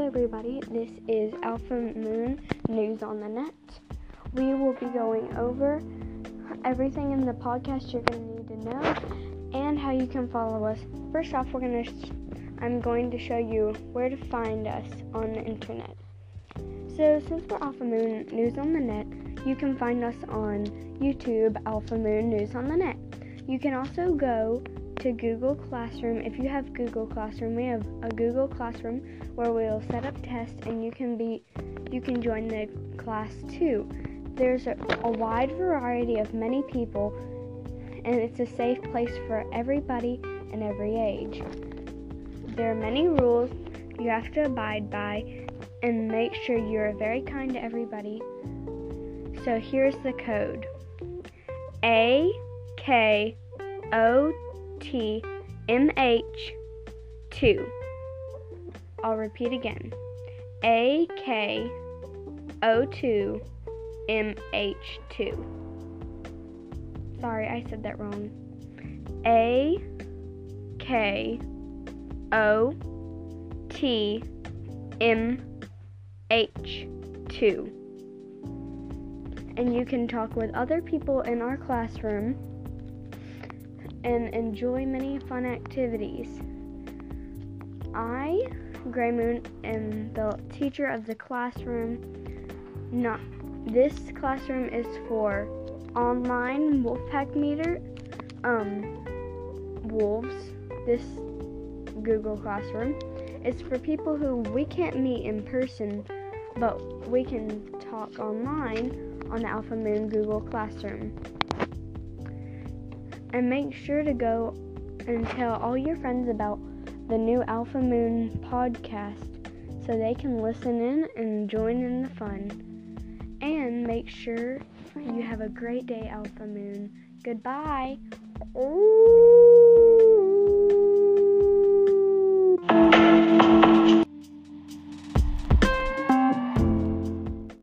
everybody. This is Alpha Moon News on the Net. We will be going over everything in the podcast you're going to need to know and how you can follow us. First off, we're going to I'm going to show you where to find us on the internet. So, since we're Alpha Moon News on the Net, you can find us on YouTube Alpha Moon News on the Net. You can also go to Google Classroom. If you have Google Classroom, we have a Google Classroom where we'll set up tests and you can be you can join the class too. There's a, a wide variety of many people and it's a safe place for everybody and every age. There are many rules you have to abide by and make sure you're very kind to everybody. So here's the code. A K O T M H 2. I'll repeat again. A K O 2 M H 2. Sorry, I said that wrong. A K O T M H 2. And you can talk with other people in our classroom and enjoy many fun activities. I, Gray Moon, am the teacher of the classroom. Not this classroom is for online Wolfpack meter, um, wolves. This Google Classroom is for people who we can't meet in person, but we can talk online on the Alpha Moon Google Classroom. And make sure to go and tell all your friends about the new Alpha Moon podcast so they can listen in and join in the fun. And make sure you have a great day, Alpha Moon. Goodbye.